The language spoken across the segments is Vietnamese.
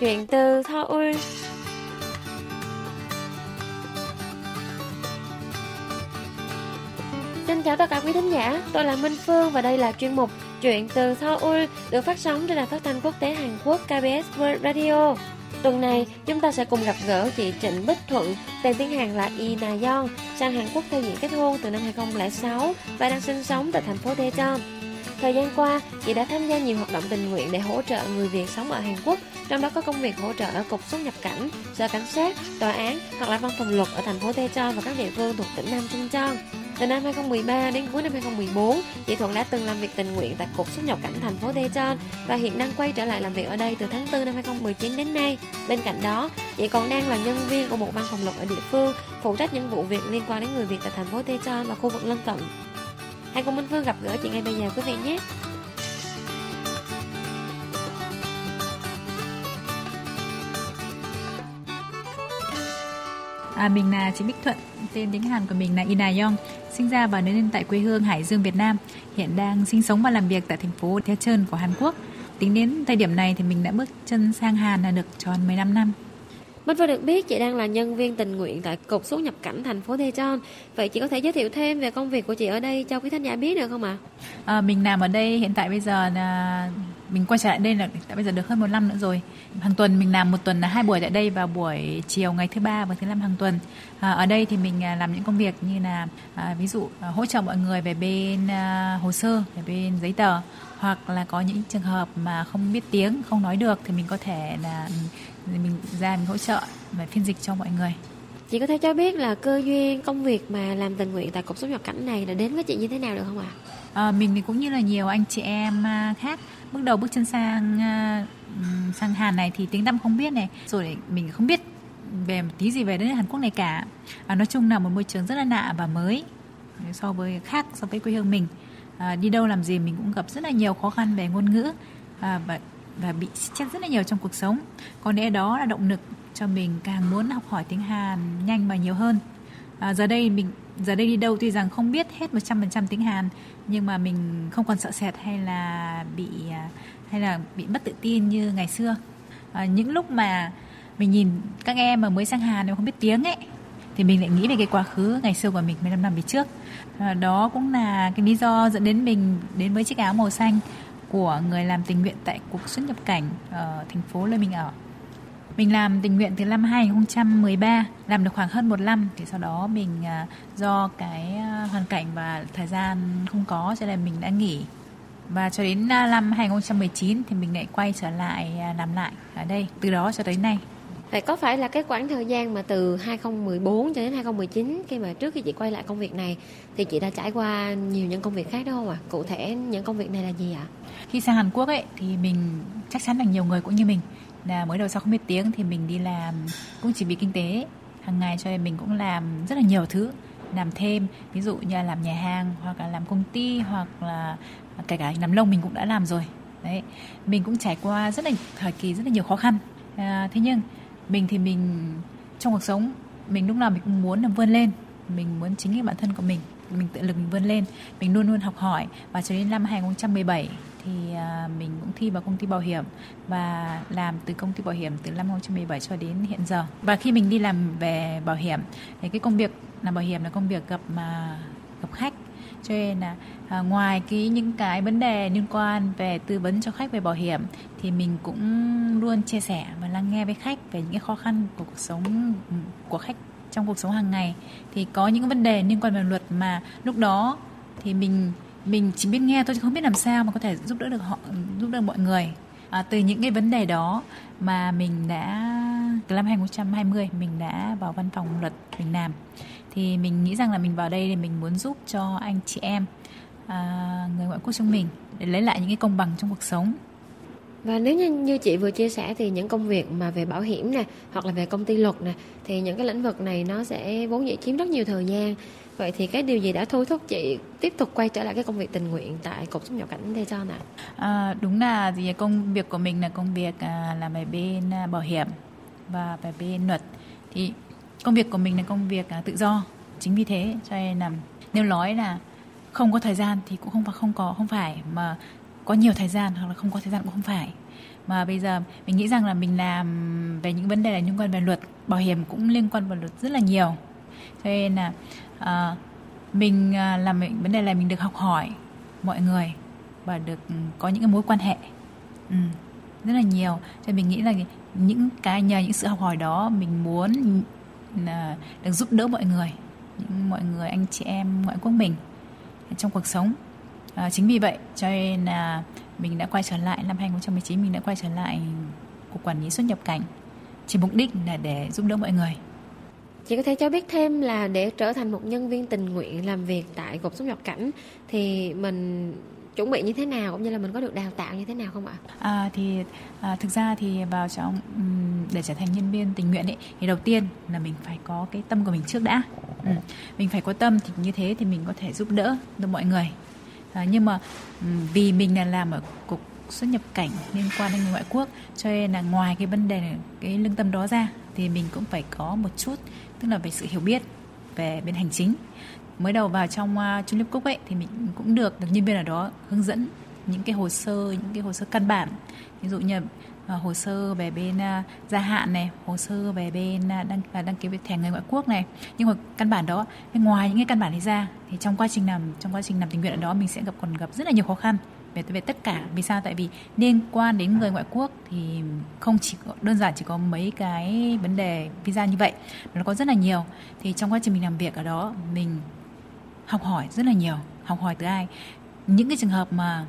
Chuyện từ Seoul Xin chào tất cả quý thính giả, tôi là Minh Phương và đây là chuyên mục Chuyện từ Seoul được phát sóng trên đài phát thanh quốc tế Hàn Quốc KBS World Radio. Tuần này, chúng ta sẽ cùng gặp gỡ chị Trịnh Bích Thuận, tên tiếng Hàn là Yi Na Yeon, sang Hàn Quốc theo diện kết hôn từ năm 2006 và đang sinh sống tại thành phố Daejeon. Thời gian qua, chị đã tham gia nhiều hoạt động tình nguyện để hỗ trợ người Việt sống ở Hàn Quốc, trong đó có công việc hỗ trợ ở Cục xuất nhập cảnh, Sở Cảnh sát, Tòa án hoặc là Văn phòng luật ở thành phố Daejeon và các địa phương thuộc tỉnh Nam Chungcheon. Từ năm 2013 đến cuối năm 2014, chị Thuận đã từng làm việc tình nguyện tại Cục xuất nhập cảnh thành phố Daejeon và hiện đang quay trở lại làm việc ở đây từ tháng 4 năm 2019 đến nay. Bên cạnh đó, chị còn đang là nhân viên của một văn phòng luật ở địa phương, phụ trách những vụ việc liên quan đến người Việt tại thành phố Daejeon và khu vực lân cận. Hãy cùng Minh Phương gặp gỡ chị ngay bây giờ quý vị nhé. À, mình là chị Bích Thuận, tên tiếng Hàn của mình là Ina Yong, sinh ra và lớn lên tại quê hương Hải Dương, Việt Nam. Hiện đang sinh sống và làm việc tại thành phố Daejeon của Hàn Quốc. Tính đến thời điểm này thì mình đã bước chân sang Hàn là được tròn 15 năm. Minh Phương được biết chị đang là nhân viên tình nguyện tại Cục xuất nhập cảnh thành phố Daejeon. Vậy chị có thể giới thiệu thêm về công việc của chị ở đây cho quý khán giả biết được không ạ? À? À, mình làm ở đây hiện tại bây giờ là mình quay trở lại đây là đã bây giờ được hơn một năm nữa rồi. Hàng tuần mình làm một tuần là hai buổi tại đây vào buổi chiều ngày thứ ba và thứ năm hàng tuần. À, ở đây thì mình à, làm những công việc như là à, ví dụ à, hỗ trợ mọi người về bên à, hồ sơ, về bên giấy tờ hoặc là có những trường hợp mà không biết tiếng, không nói được thì mình có thể là ừ, mình ra mình hỗ trợ và phiên dịch cho mọi người. Chị có thể cho biết là cơ duyên công việc mà làm tình nguyện tại cục xuất nhập cảnh này là đến với chị như thế nào được không ạ? À, mình thì cũng như là nhiều anh chị em khác bước đầu bước chân sang sang Hàn này thì tiếng Tăm không biết này rồi mình không biết về một tí gì về đến Hàn Quốc này cả à, nói chung là một môi trường rất là lạ và mới so với khác so với quê hương mình à, đi đâu làm gì mình cũng gặp rất là nhiều khó khăn về ngôn ngữ à, và và bị stress rất là nhiều trong cuộc sống. Có lẽ đó là động lực cho mình càng muốn học hỏi tiếng Hàn nhanh và nhiều hơn. À, giờ đây mình giờ đây đi đâu tuy rằng không biết hết 100% tiếng Hàn nhưng mà mình không còn sợ sệt hay là bị à, hay là bị mất tự tin như ngày xưa. À, những lúc mà mình nhìn các em mà mới sang Hàn mà không biết tiếng ấy thì mình lại nghĩ về cái quá khứ ngày xưa của mình 15 năm về trước. À, đó cũng là cái lý do dẫn đến mình đến với chiếc áo màu xanh của người làm tình nguyện tại cuộc xuất nhập cảnh ở thành phố nơi mình ở. Mình làm tình nguyện từ năm 2013 làm được khoảng hơn một năm, thì sau đó mình ờ, do cái ờ, hoàn cảnh và thời gian không có cho nên mình đã nghỉ. Và cho đến năm 2019 thì mình lại quay trở lại làm lại ở đây. Từ đó cho tới nay. Vậy có phải là cái khoảng thời gian mà từ 2014 cho đến 2019 khi mà trước khi chị quay lại công việc này thì chị đã trải qua nhiều những công việc khác đó không ạ? À? Cụ thể những công việc này là gì ạ? À? Khi sang Hàn Quốc ấy thì mình chắc chắn là nhiều người cũng như mình là mới đầu sau không biết tiếng thì mình đi làm cũng chỉ vì kinh tế hàng ngày cho nên mình cũng làm rất là nhiều thứ làm thêm ví dụ như là làm nhà hàng hoặc là làm công ty hoặc là kể cả làm lông mình cũng đã làm rồi đấy mình cũng trải qua rất là thời kỳ rất là nhiều khó khăn à, thế nhưng mình thì mình, trong cuộc sống, mình lúc nào mình cũng muốn là vươn lên. Mình muốn chính cái bản thân của mình mình tự lực mình vươn lên. Mình luôn luôn học hỏi. Và cho đến năm 2017 thì à, mình cũng thi vào công ty bảo hiểm và làm từ công ty bảo hiểm từ năm 2017 cho đến hiện giờ. Và khi mình đi làm về bảo hiểm, thì cái công việc làm bảo hiểm là công việc gặp mà gặp khách cho nên là à, ngoài cái những cái vấn đề liên quan về tư vấn cho khách về bảo hiểm thì mình cũng luôn chia sẻ và lắng nghe với khách về những cái khó khăn của cuộc sống ừ, của khách trong cuộc sống hàng ngày. Thì có những vấn đề liên quan về luật mà lúc đó thì mình mình chỉ biết nghe thôi chứ không biết làm sao mà có thể giúp đỡ được họ giúp đỡ mọi người. À, từ những cái vấn đề đó mà mình đã từ năm 2020 mình đã vào văn phòng luật mình làm thì mình nghĩ rằng là mình vào đây để mình muốn giúp cho anh chị em à, người ngoại quốc trong mình để lấy lại những cái công bằng trong cuộc sống. Và nếu như, như chị vừa chia sẻ thì những công việc mà về bảo hiểm nè hoặc là về công ty luật nè thì những cái lĩnh vực này nó sẽ vốn dĩ chiếm rất nhiều thời gian. Vậy thì cái điều gì đã thôi thúc chị tiếp tục quay trở lại cái công việc tình nguyện tại cục xuất nhập cảnh đây cho nè à, đúng là gì công việc của mình là công việc à, làm về bên à, bảo hiểm và về bên luật. Thì công việc của mình là công việc à, tự do chính vì thế cho nên là nếu nói là không có thời gian thì cũng không phải không có không phải mà có nhiều thời gian hoặc là không có thời gian cũng không phải. Mà bây giờ mình nghĩ rằng là mình làm về những vấn đề là liên quan về luật bảo hiểm cũng liên quan vào luật rất là nhiều. Cho nên là à, mình à, làm mình, vấn đề là mình được học hỏi mọi người và được có những cái mối quan hệ ừ, rất là nhiều. Cho nên mình nghĩ là những cái nhờ những sự học hỏi đó mình muốn Ờ, được giúp đỡ mọi người những mọi người anh chị em ngoại quốc mình trong cuộc sống. À, chính vì vậy cho nên là mình đã quay trở lại năm 2019 mình đã quay trở lại cục quản lý xuất nhập cảnh. Chỉ mục đích là để giúp đỡ mọi người. Chị có thể cho biết thêm là để trở thành một nhân viên tình nguyện làm việc tại cục xuất nhập cảnh thì mình chuẩn bị như thế nào cũng như là mình có được đào tạo như thế nào không ạ? À thì à, thực ra thì vào trong để trở thành nhân viên tình nguyện ấy thì đầu tiên là mình phải có cái tâm của mình trước đã. Ừ. Mình phải có tâm thì như thế thì mình có thể giúp đỡ được mọi người. À, nhưng mà vì mình là làm ở cục xuất nhập cảnh liên quan đến người ngoại quốc cho nên là ngoài cái vấn đề này, cái lương tâm đó ra thì mình cũng phải có một chút tức là về sự hiểu biết về bên hành chính mới đầu vào trong uh, Trung Liếp Cúc ấy thì mình cũng được được nhân viên ở đó hướng dẫn những cái hồ sơ những cái hồ sơ căn bản. Ví dụ như uh, hồ sơ về bên uh, gia hạn này hồ sơ về bên uh, đăng uh, đăng ký về thẻ người ngoại quốc này. Nhưng mà căn bản đó ngoài những cái căn bản này ra thì trong quá trình làm trong quá trình làm tình nguyện ở đó mình sẽ gặp còn gặp rất là nhiều khó khăn về về tất cả. Vì sao? Tại vì liên quan đến người ngoại quốc thì không chỉ đơn giản chỉ có mấy cái vấn đề visa như vậy nó có rất là nhiều. Thì trong quá trình mình làm việc ở đó mình học hỏi rất là nhiều học hỏi từ ai những cái trường hợp mà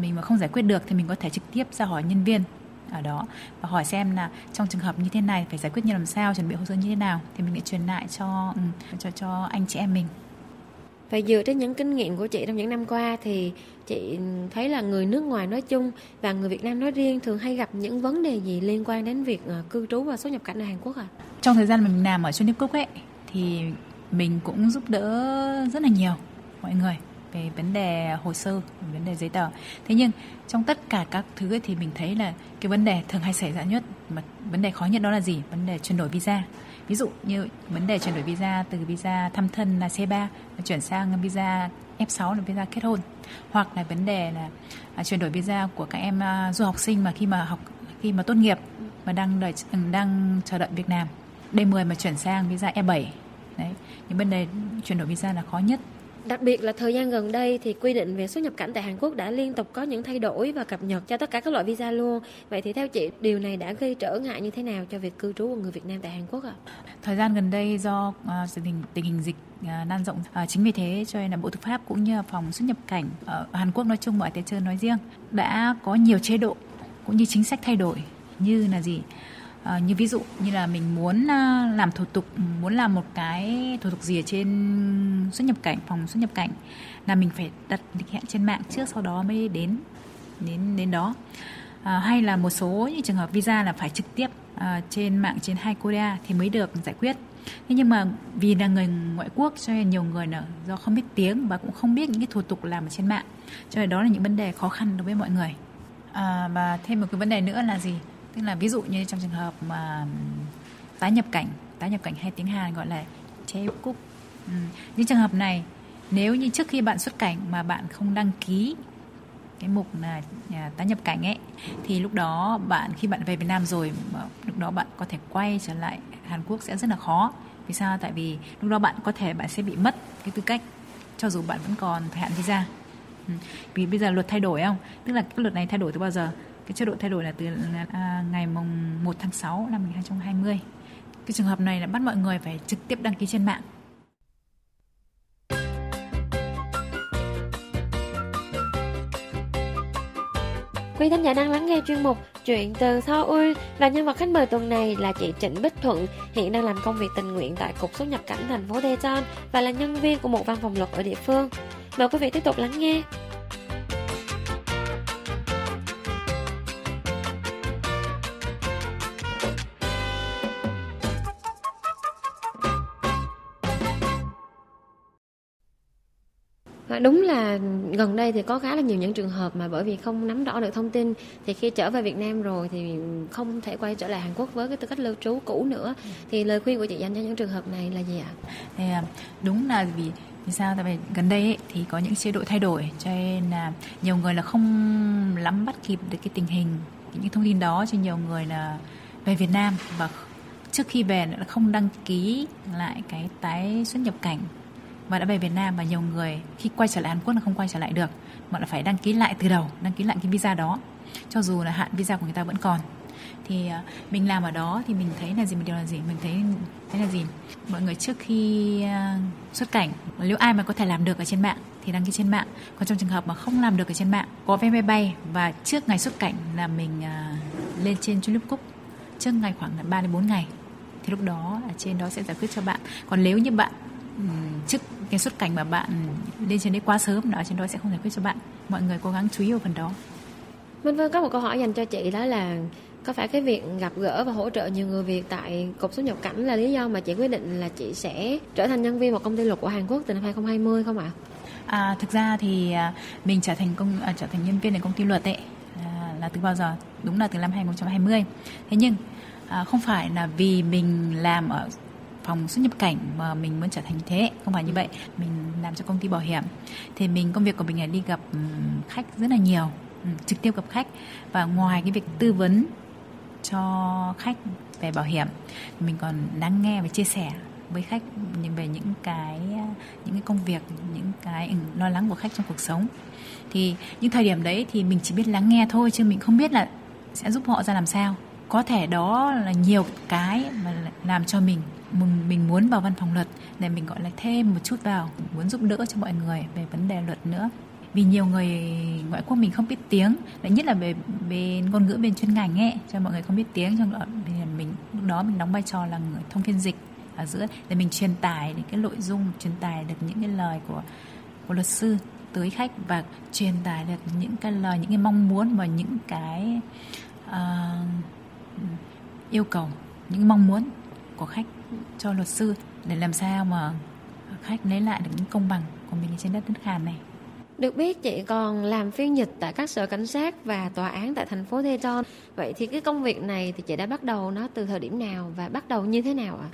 mình mà không giải quyết được thì mình có thể trực tiếp ra hỏi nhân viên ở đó và hỏi xem là trong trường hợp như thế này phải giải quyết như làm sao chuẩn bị hồ sơ như thế nào thì mình lại truyền lại cho ừ, cho cho anh chị em mình và dựa trên những kinh nghiệm của chị trong những năm qua thì chị thấy là người nước ngoài nói chung và người Việt Nam nói riêng thường hay gặp những vấn đề gì liên quan đến việc ờ, cư trú và xuất nhập cảnh ở Hàn Quốc à? Trong thời gian mình làm ở Trung Quốc ấy thì mình cũng giúp đỡ rất là nhiều mọi người về vấn đề hồ sơ, vấn đề giấy tờ. Thế nhưng trong tất cả các thứ ấy thì mình thấy là cái vấn đề thường hay xảy ra nhất mà vấn đề khó nhất đó là gì? Vấn đề chuyển đổi visa. Ví dụ như vấn đề chuyển đổi visa từ visa thăm thân là C3 chuyển sang visa F6 là visa kết hôn hoặc là vấn đề là à, chuyển đổi visa của các em à, du học sinh mà khi mà học khi mà tốt nghiệp mà đang đợi đang chờ đợi Việt Nam D10 mà chuyển sang visa E7 những vấn đề chuyển đổi visa là khó nhất Đặc biệt là thời gian gần đây thì quy định về xuất nhập cảnh tại Hàn Quốc đã liên tục có những thay đổi và cập nhật cho tất cả các loại visa luôn. Vậy thì theo chị, điều này đã gây trở ngại như thế nào cho việc cư trú của người Việt Nam tại Hàn Quốc ạ? À? Thời gian gần đây do uh, tình, hình, tình hình dịch uh, lan rộng, uh, chính vì thế cho nên là Bộ Tư pháp cũng như phòng xuất nhập cảnh ở Hàn Quốc nói chung và ở Tây Trơn nói riêng đã có nhiều chế độ cũng như chính sách thay đổi như là gì? À, như ví dụ như là mình muốn ờ, làm thủ tục muốn làm một cái thủ tục gì ở trên xuất nhập cảnh phòng xuất nhập cảnh là mình phải đặt lịch hẹn trên mạng trước sau đó mới đến đến đến đó. À, hay là một số những trường hợp visa là phải trực tiếp à, trên mạng trên hai Korea thì mới được giải quyết. Thế nhưng mà vì là người ngoại quốc cho nên nhiều người là do không biết tiếng và cũng không biết những cái thủ tục làm ở trên mạng. Cho nên đó là những vấn đề khó khăn đối với mọi người. À, và thêm một cái vấn đề nữa là gì? Tức là ví dụ như trong trường hợp mà tái nhập cảnh, tái nhập cảnh hay tiếng Hàn gọi là chế cúc ừ. những trường hợp này, nếu như trước khi bạn xuất cảnh mà bạn không đăng ký cái mục là à, tái nhập cảnh ấy, thì lúc đó bạn, khi bạn về Việt Nam rồi lúc đó bạn có thể quay trở lại Hàn Quốc sẽ rất là khó vì sao tại vì lúc đó bạn có thể, bạn sẽ bị mất cái tư cách, cho dù bạn vẫn còn thời hạn visa ừ. vì bây giờ luật thay đổi, không tức là cái luật này thay đổi từ bao giờ cái chế độ thay đổi là từ à, ngày mùng 1 tháng 6 năm 2020 cái trường hợp này là bắt mọi người phải trực tiếp đăng ký trên mạng Quý thính giả đang lắng nghe chuyên mục Chuyện từ Seoul và nhân vật khách mời tuần này là chị Trịnh Bích Thuận, hiện đang làm công việc tình nguyện tại Cục xuất nhập cảnh thành phố Daejeon và là nhân viên của một văn phòng luật ở địa phương. Mời quý vị tiếp tục lắng nghe. Đúng là gần đây thì có khá là nhiều những trường hợp mà bởi vì không nắm rõ được thông tin thì khi trở về Việt Nam rồi thì không thể quay trở lại Hàn Quốc với cái tư cách lưu trú cũ nữa. Thì lời khuyên của chị dành cho những trường hợp này là gì ạ? Thì à, đúng là vì vì sao? Tại vì gần đây ấy, thì có những chế độ thay đổi cho nên là nhiều người là không lắm bắt kịp được cái tình hình những thông tin đó cho nhiều người là về Việt Nam. Và trước khi về là không đăng ký lại cái tái xuất nhập cảnh và đã về Việt Nam và nhiều người khi quay trở lại Hàn Quốc là không quay trở lại được. Mà là phải đăng ký lại từ đầu, đăng ký lại cái visa đó. Cho dù là hạn visa của người ta vẫn còn. Thì à, mình làm ở đó thì mình thấy là gì mình điều là gì? Mình thấy thấy là gì? Mọi người trước khi à, xuất cảnh, nếu ai mà có thể làm được ở trên mạng thì đăng ký trên mạng. Còn trong trường hợp mà không làm được ở trên mạng, có vé máy bay và trước ngày xuất cảnh là mình à, lên trên Tulip cúc trước ngày khoảng là 3 đến 4 ngày. Thì lúc đó ở trên đó sẽ giải quyết cho bạn. Còn nếu như bạn trước cái xuất cảnh mà bạn lên trên đấy quá sớm đó trên đó sẽ không giải quyết cho bạn mọi người cố gắng chú ý vào phần đó Minh Vân có một câu hỏi dành cho chị đó là có phải cái việc gặp gỡ và hỗ trợ nhiều người Việt tại cục xuất nhập cảnh là lý do mà chị quyết định là chị sẽ trở thành nhân viên một công ty luật của Hàn Quốc từ năm 2020 không ạ? À, thực ra thì à, mình trở thành công à, trở thành nhân viên ใน công ty luật ấy à, là từ bao giờ? Đúng là từ năm 2020. Thế nhưng à, không phải là vì mình làm ở phòng xuất nhập cảnh mà mình muốn trở thành thế. Không phải như vậy. Mình làm cho công ty bảo hiểm. Thì mình công việc của mình là đi gặp khách rất là nhiều. Trực tiếp gặp khách. Và ngoài cái việc tư vấn cho khách về bảo hiểm mình còn lắng nghe và chia sẻ với khách về những cái những cái công việc những cái lo lắng của khách trong cuộc sống. Thì những thời điểm đấy thì mình chỉ biết lắng nghe thôi chứ mình không biết là sẽ giúp họ ra làm sao. Có thể đó là nhiều cái mà làm cho mình mình muốn vào văn phòng luật để mình gọi là thêm một chút vào muốn giúp đỡ cho mọi người về vấn đề luật nữa. Vì nhiều người ngoại quốc mình không biết tiếng đấy nhất là về bên ngôn ngữ bên chuyên ngành ấy cho mọi người không biết tiếng cho mình lúc đó mình đóng vai trò là người thông phiên dịch ở giữa để mình truyền tải những cái nội dung truyền tải được những cái lời của của luật sư tới khách và truyền tải được những cái lời những cái mong muốn và những cái uh, yêu cầu những mong muốn của khách cho luật sư để làm sao mà khách lấy lại được những công bằng của mình trên đất nước Hàn này. Được biết chị còn làm phiên dịch tại các sở cảnh sát và tòa án tại thành phố Daejeon. Vậy thì cái công việc này thì chị đã bắt đầu nó từ thời điểm nào và bắt đầu như thế nào ạ?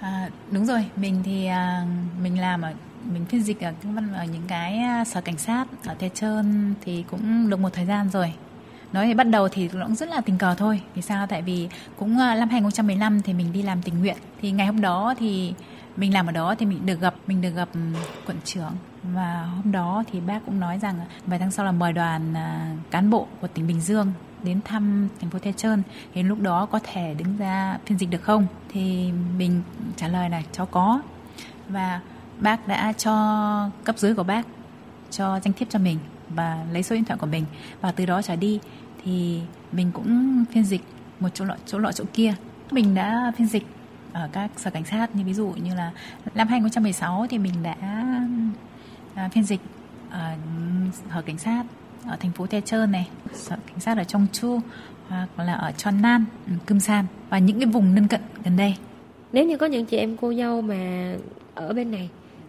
À, đúng rồi, mình thì à, mình làm ở mình phiên dịch ở, ở những cái à, sở cảnh sát ở Daejeon thì cũng được một thời gian rồi nói thì bắt đầu thì nó cũng rất là tình cờ thôi. Vì sao? Tại vì cũng à, năm 2015 thì mình đi làm tình nguyện. Thì ngày hôm đó thì mình làm ở đó thì mình được gặp, mình được gặp quận trưởng. Và hôm đó thì bác cũng nói rằng, vài tháng sau là mời đoàn à, cán bộ của tỉnh Bình Dương đến thăm thành phố Thế Trơn thì lúc đó có thể đứng ra phiên dịch được không? Thì mình trả lời là cháu có. Và bác đã cho cấp dưới của bác cho danh thiếp cho mình và lấy số điện thoại của mình và từ đó trở đi thì mình cũng phiên dịch một chỗ lọ chỗ lọ chỗ kia mình đã phiên dịch ở các sở cảnh sát như ví dụ như là năm 2016 thì mình đã à, phiên dịch ở sở cảnh sát ở thành phố Te Trơn này, sở cảnh sát ở trong Chu hoặc là ở Chon Nan, ừ, Cơm San và những cái vùng lân cận gần đây. Nếu như có những chị em cô dâu mà ở bên này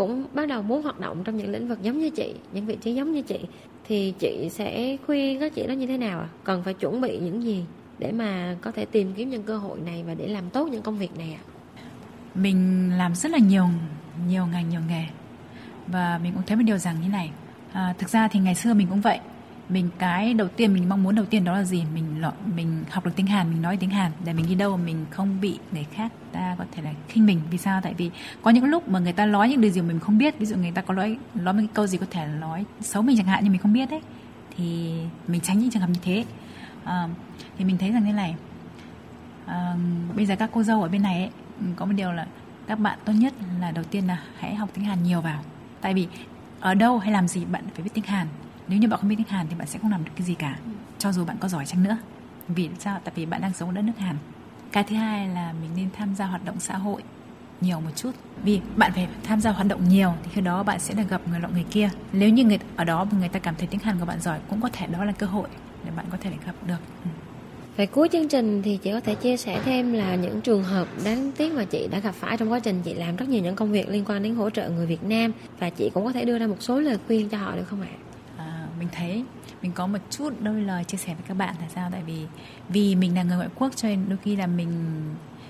cũng bắt đầu muốn hoạt động trong những lĩnh vực giống như chị, những vị trí giống như chị thì chị sẽ khuyên các chị đó như thế nào ạ? À? Cần phải chuẩn bị những gì để mà có thể tìm kiếm những cơ hội này và để làm tốt những công việc này ạ? À? Mình làm rất là nhiều nhiều ngành nhiều nghề và mình cũng thấy một điều rằng như này à, thực ra thì ngày xưa mình cũng vậy mình cái đầu tiên mình mong muốn đầu tiên đó là gì? Mình mình học được tiếng Hàn mình nói tiếng Hàn. Để mình đi đâu mình không bị người khác ta có thể là khinh mình. Vì sao? Tại vì có những lúc mà người ta nói những điều gì mình không biết. Ví dụ người ta có nói nói một cái câu gì có thể nói xấu mình chẳng hạn nhưng mình không biết đấy thì mình tránh những trường hợp như thế. À, thì mình thấy rằng thế này à, bây giờ các cô dâu ở bên này ấy, có một điều là các bạn tốt nhất là đầu tiên là hãy học tiếng Hàn nhiều vào. Tại vì ở đâu hay làm gì bạn phải biết tiếng Hàn nếu như bạn không biết tiếng Hàn thì bạn sẽ không làm được cái gì cả. Cho dù bạn có giỏi chăng nữa. Vì sao? Tại vì bạn đang sống ở đất nước Hàn. Cái thứ hai là mình nên tham gia hoạt động xã hội nhiều một chút. Vì bạn phải tham gia hoạt động nhiều thì khi đó bạn sẽ được gặp người nọ người kia. Nếu như người ở đó người ta cảm thấy tiếng Hàn của bạn giỏi cũng có thể đó là cơ hội để bạn có thể gặp được. Ừ. Về cuối chương trình thì chị có thể chia sẻ thêm là những trường hợp đáng tiếc mà chị đã gặp phải trong quá trình chị làm rất nhiều những công việc liên quan đến hỗ trợ người Việt Nam và chị cũng có thể đưa ra một số lời khuyên cho họ được không ạ? Mình thấy. Mình có một chút đôi lời chia sẻ với các bạn là sao? Tại vì vì mình là người ngoại quốc cho nên đôi khi là mình,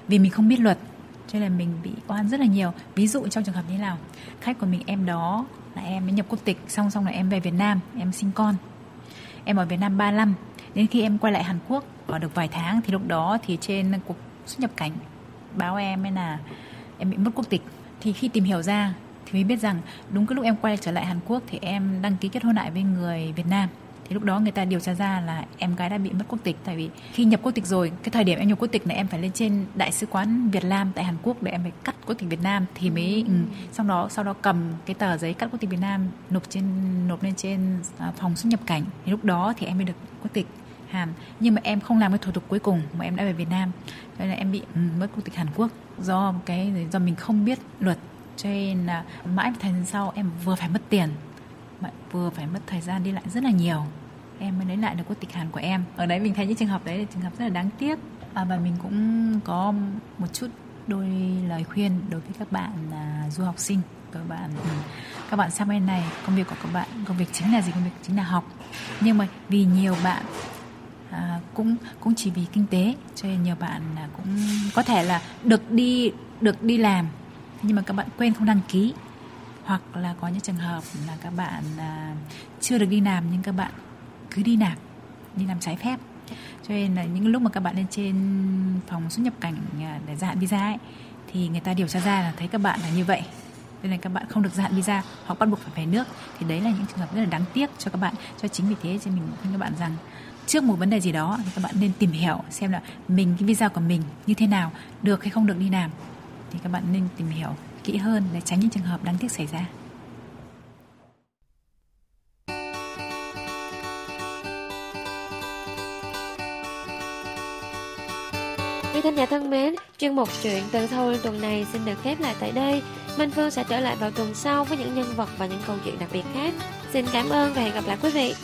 vì mình không biết luật, cho nên là mình bị oan rất là nhiều. Ví dụ trong trường hợp như nào? Khách của mình, em đó là em mới nhập quốc tịch, xong xong là em về Việt Nam, em sinh con. Em ở Việt Nam 3 năm, đến khi em quay lại Hàn Quốc, ở được vài tháng thì lúc đó thì trên cục xuất nhập cảnh, báo em ấy là em bị mất quốc tịch. Thì khi tìm hiểu ra thì mới biết rằng đúng cái lúc em quay trở lại Hàn Quốc thì em đăng ký kết hôn lại với người Việt Nam. Thì lúc đó người ta điều tra ra là em gái đã bị mất quốc tịch. Tại vì khi nhập quốc tịch rồi cái thời điểm em nhập quốc tịch này em phải lên trên đại sứ quán Việt Nam tại Hàn Quốc để em phải cắt quốc tịch Việt Nam. Thì mới ừ, sau đó sau đó cầm cái tờ giấy cắt quốc tịch Việt Nam nộp trên nộp lên trên à, phòng xuất nhập cảnh. Thì lúc đó thì em mới được quốc tịch Hàn. Nhưng mà em không làm cái thủ tục cuối cùng mà em đã về Việt Nam. Cho nên là em bị ừ, mất quốc tịch Hàn Quốc do cái do mình không biết luật cho nên là mãi thời gian sau em vừa phải mất tiền mà vừa phải mất thời gian đi lại rất là nhiều. Em mới lấy lại được quốc tịch Hàn của em. Ở đấy mình thấy những trường hợp đấy là trường hợp rất là đáng tiếc. À, và mình cũng có một chút đôi lời khuyên đối với các bạn là du học sinh các bạn ừ, các bạn sang bên này công việc của các bạn công việc chính là gì công việc chính là học. Nhưng mà vì nhiều bạn à, cũng cũng chỉ vì kinh tế cho nên nhiều bạn là cũng có thể là được đi được đi làm nhưng mà các bạn quên không đăng ký. Hoặc là có những trường hợp là các bạn à, chưa được đi làm nhưng các bạn cứ đi làm đi làm trái phép. Cho nên là những lúc mà các bạn lên trên phòng xuất nhập cảnh à, để gia hạn visa ấy, thì người ta điều tra ra là thấy các bạn là như vậy. Nên là các bạn không được gia hạn visa hoặc bắt buộc phải về nước. Thì đấy là những trường hợp rất là đáng tiếc cho các bạn cho chính vì thế cho mình khuyên các bạn rằng trước một vấn đề gì đó thì các bạn nên tìm hiểu xem là mình cái visa của mình như thế nào được hay không được đi làm thì các bạn nên tìm hiểu kỹ hơn để tránh những trường hợp đáng tiếc xảy ra Quý thính giả thân mến, chuyên mục chuyện từ Seoul tuần này xin được khép lại tại đây. Minh Phương sẽ trở lại vào tuần sau với những nhân vật và những câu chuyện đặc biệt khác. Xin cảm ơn và hẹn gặp lại quý vị.